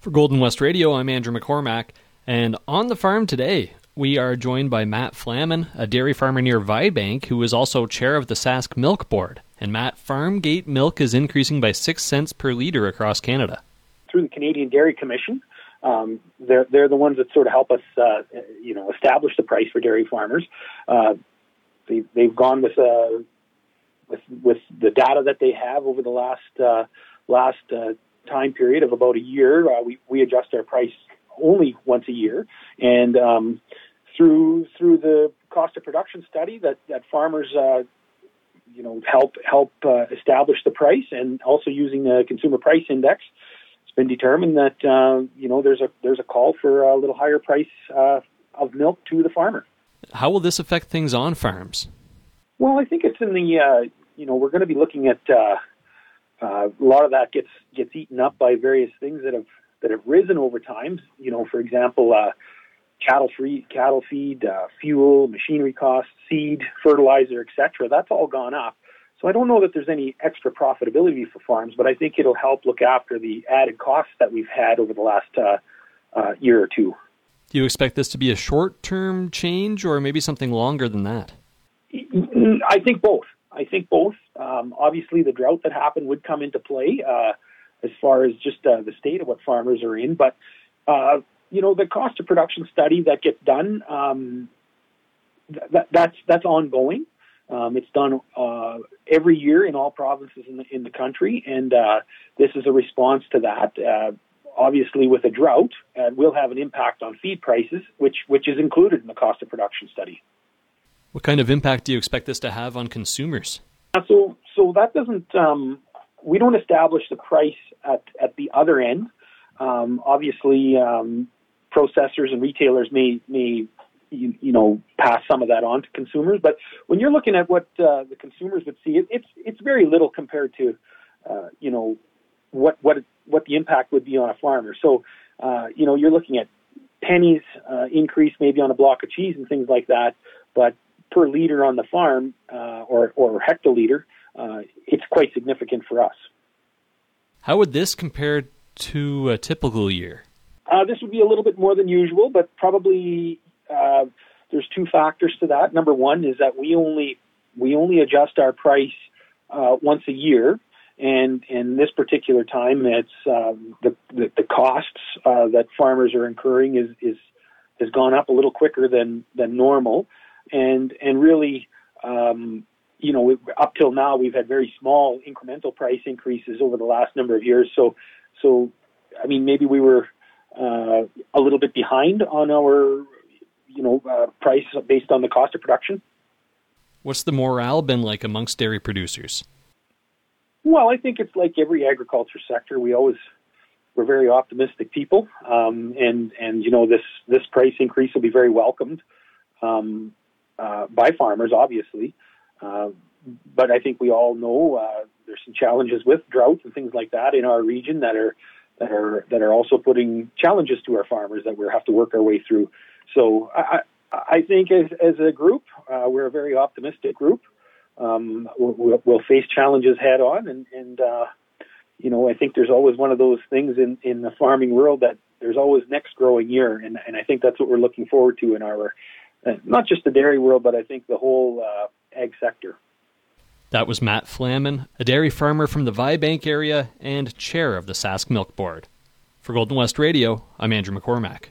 For Golden West Radio, I'm Andrew McCormack, and on the farm today, we are joined by Matt Flaman, a dairy farmer near Vibank, who is also chair of the Sask Milk Board. And Matt, farm gate milk is increasing by six cents per liter across Canada. Through the Canadian Dairy Commission, um, they're they're the ones that sort of help us, uh, you know, establish the price for dairy farmers. Uh, they, they've gone with uh, with with the data that they have over the last uh, last uh, time period of about a year. Uh, we we adjust our price only once a year, and um, through through the cost of production study that that farmers uh, you know help help uh, establish the price, and also using the consumer price index, it's been determined that uh, you know there's a there's a call for a little higher price uh, of milk to the farmer. How will this affect things on farms? Well, I think it's in the uh, you know we're going to be looking at uh, uh, a lot of that gets gets eaten up by various things that have that have risen over time. You know, for example, uh, cattle free cattle feed, uh, fuel, machinery costs, seed, fertilizer, etc. That's all gone up. So I don't know that there's any extra profitability for farms, but I think it'll help look after the added costs that we've had over the last uh, uh, year or two. Do you expect this to be a short term change or maybe something longer than that? I think both. I think both. Um, obviously, the drought that happened would come into play uh, as far as just uh, the state of what farmers are in. But uh, you know, the cost of production study that gets done, um, th- that's that's ongoing. Um, it's done uh, every year in all provinces in the in the country, and uh, this is a response to that. Uh, obviously, with a drought, uh, will have an impact on feed prices, which which is included in the cost of production study. What kind of impact do you expect this to have on consumers? Uh, so so that doesn't. Um, we don't establish the price at at the other end. Um, obviously, um, processors and retailers may may you, you, know pass some of that on to consumers. But when you're looking at what uh, the consumers would see, it, it's it's very little compared to uh, you know what what what the impact would be on a farmer. So uh, you know you're looking at pennies uh, increase maybe on a block of cheese and things like that, but per liter on the farm uh, or or hectoliter, uh, it's quite significant for us. How would this compare to a typical year? Uh, this would be a little bit more than usual, but probably uh, there's two factors to that. Number one is that we only we only adjust our price uh, once a year, and in this particular time, it's um, the, the, the costs uh, that farmers are incurring is is has gone up a little quicker than than normal, and and really. Um, you know, up till now, we've had very small incremental price increases over the last number of years. So, so I mean, maybe we were uh, a little bit behind on our, you know, uh, price based on the cost of production. What's the morale been like amongst dairy producers? Well, I think it's like every agriculture sector. We always we're very optimistic people, um, and and you know this this price increase will be very welcomed um, uh, by farmers, obviously. Uh, but I think we all know uh, there's some challenges with drought and things like that in our region that are that are that are also putting challenges to our farmers that we have to work our way through. So I, I think as, as a group, uh, we're a very optimistic group. Um, we'll, we'll, face challenges head on, and, and uh, you know I think there's always one of those things in, in the farming world that there's always next growing year, and, and I think that's what we're looking forward to in our uh, not just the dairy world, but I think the whole uh, ag sector. That was Matt Flaman, a dairy farmer from the Vibank area and chair of the Sask Milk Board. For Golden West Radio, I'm Andrew McCormack.